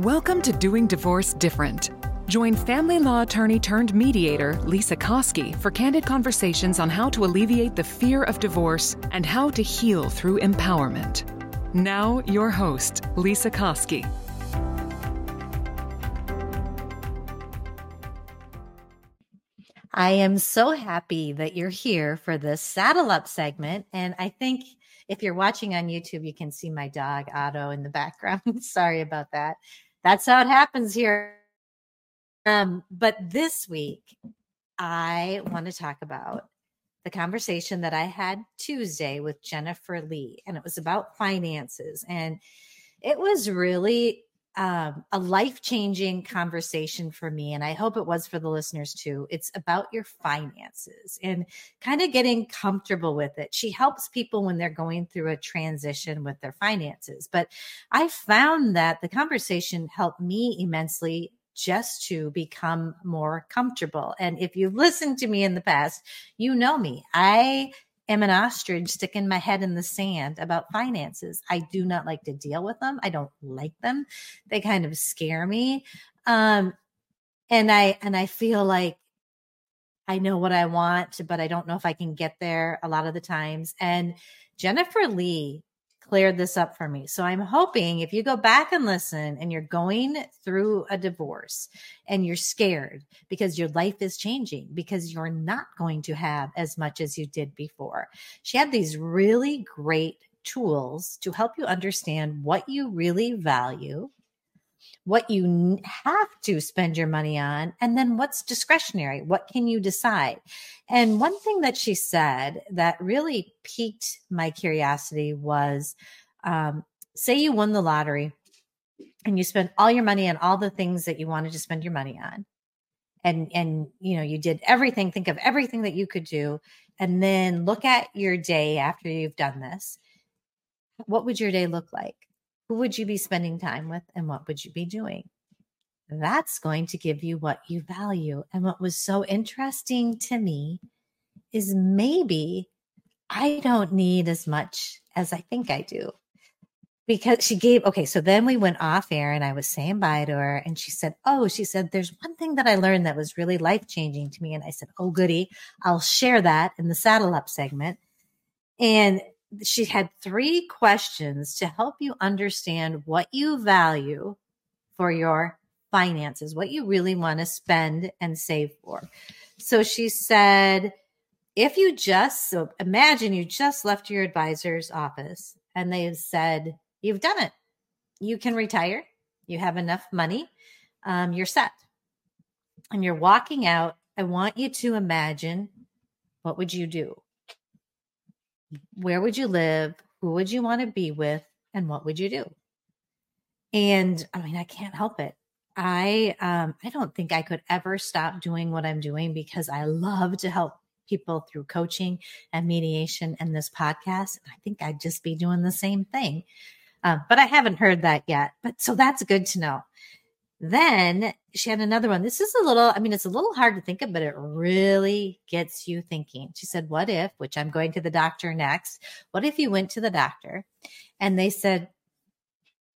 Welcome to Doing Divorce Different. Join family law attorney turned mediator Lesa Koski for candid conversations on how to alleviate the fear of divorce and how to heal through empowerment. Now, your host, Lesa Koski. I am so happy that you're here for the saddle up segment. And I think if you're watching on YouTube, you can see my dog Otto in the background. Sorry about that that's how it happens here. Um, but this week, I want to talk about the conversation that I had Tuesday with Jennifer Lee, and it was about finances. And it was really um, a life changing conversation for me. And I hope it was for the listeners too. It's about your finances and kind of getting comfortable with it. She helps people when they're going through a transition with their finances. But I found that the conversation helped me immensely just to become more comfortable. And if you've listened to me in the past, you know me. I am an ostrich sticking my head in the sand about finances. I do not like to deal with them. I don't like them. They kind of scare me. Um, and I and I feel like I know what I want, but I don't know if I can get there a lot of the times. And Jennifer Lee cleared this up for me. So I'm hoping if you go back and listen and you're going through a divorce and you're scared because your life is changing, because you're not going to have as much as you did before. She had these really great tools to help you understand what you really value what you have to spend your money on, and then what's discretionary. What can you decide? And one thing that she said that really piqued my curiosity was um, say you won the lottery and you spent all your money on all the things that you wanted to spend your money on and and you know you did everything think of everything that you could do and then look at your day after you've done this what would your day look like who would you be spending time with and what would you be doing? That's going to give you what you value. And what was so interesting to me is maybe I don't need as much as I think I do. Because she gave, okay, so then we went off air and I was saying bye to her. And she said, Oh, she said, there's one thing that I learned that was really life changing to me. And I said, Oh, goody. I'll share that in the saddle up segment. And she had three questions to help you understand what you value for your finances, what you really want to spend and save for. So she said, if you just so imagine you just left your advisor's office and they've said, you've done it, you can retire, you have enough money, um, you're set, and you're walking out. I want you to imagine what would you do? Where would you live? Who would you want to be with? And what would you do? And I mean, I can't help it. I um I don't think I could ever stop doing what I'm doing because I love to help people through coaching and mediation and this podcast. I think I'd just be doing the same thing. Uh, but I haven't heard that yet. But so that's good to know. Then she had another one. This is a little, I mean, it's a little hard to think of, but it really gets you thinking. She said, What if, which I'm going to the doctor next, what if you went to the doctor and they said,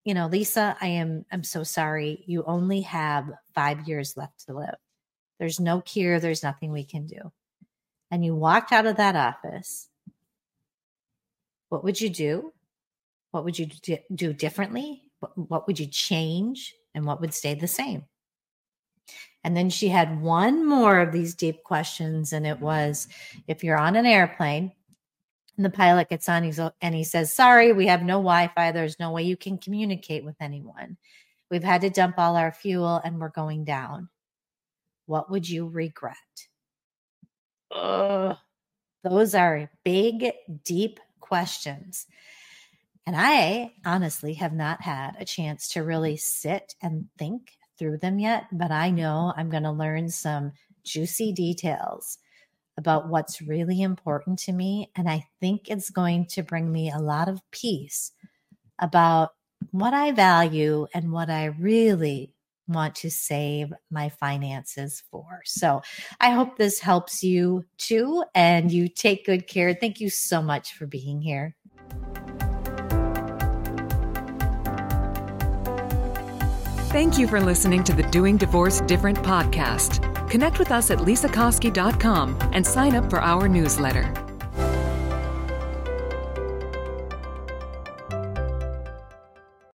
you know, Lesa, I am, I'm so sorry. You only have five years left to live. There's no cure. There's nothing we can do. And you walked out of that office. What would you do? What would you do differently? What, what would you change? And what would stay the same. And then she had one more of these deep questions, and it was if you're on an airplane and the pilot gets on and he says, Sorry, we have no Wi Fi. There's no way you can communicate with anyone. We've had to dump all our fuel and we're going down. What would you regret? Ugh. Those are big, deep questions. And I honestly have not had a chance to really sit and think through them yet, but I know I'm going to learn some juicy details about what's really important to me. And I think it's going to bring me a lot of peace about what I value and what I really want to save my finances for. So I hope this helps you too, and you take good care. Thank you so much for being here. Thank you for listening to the Doing Divorce Different podcast. Connect with us at lesakoski.com and sign up for our newsletter.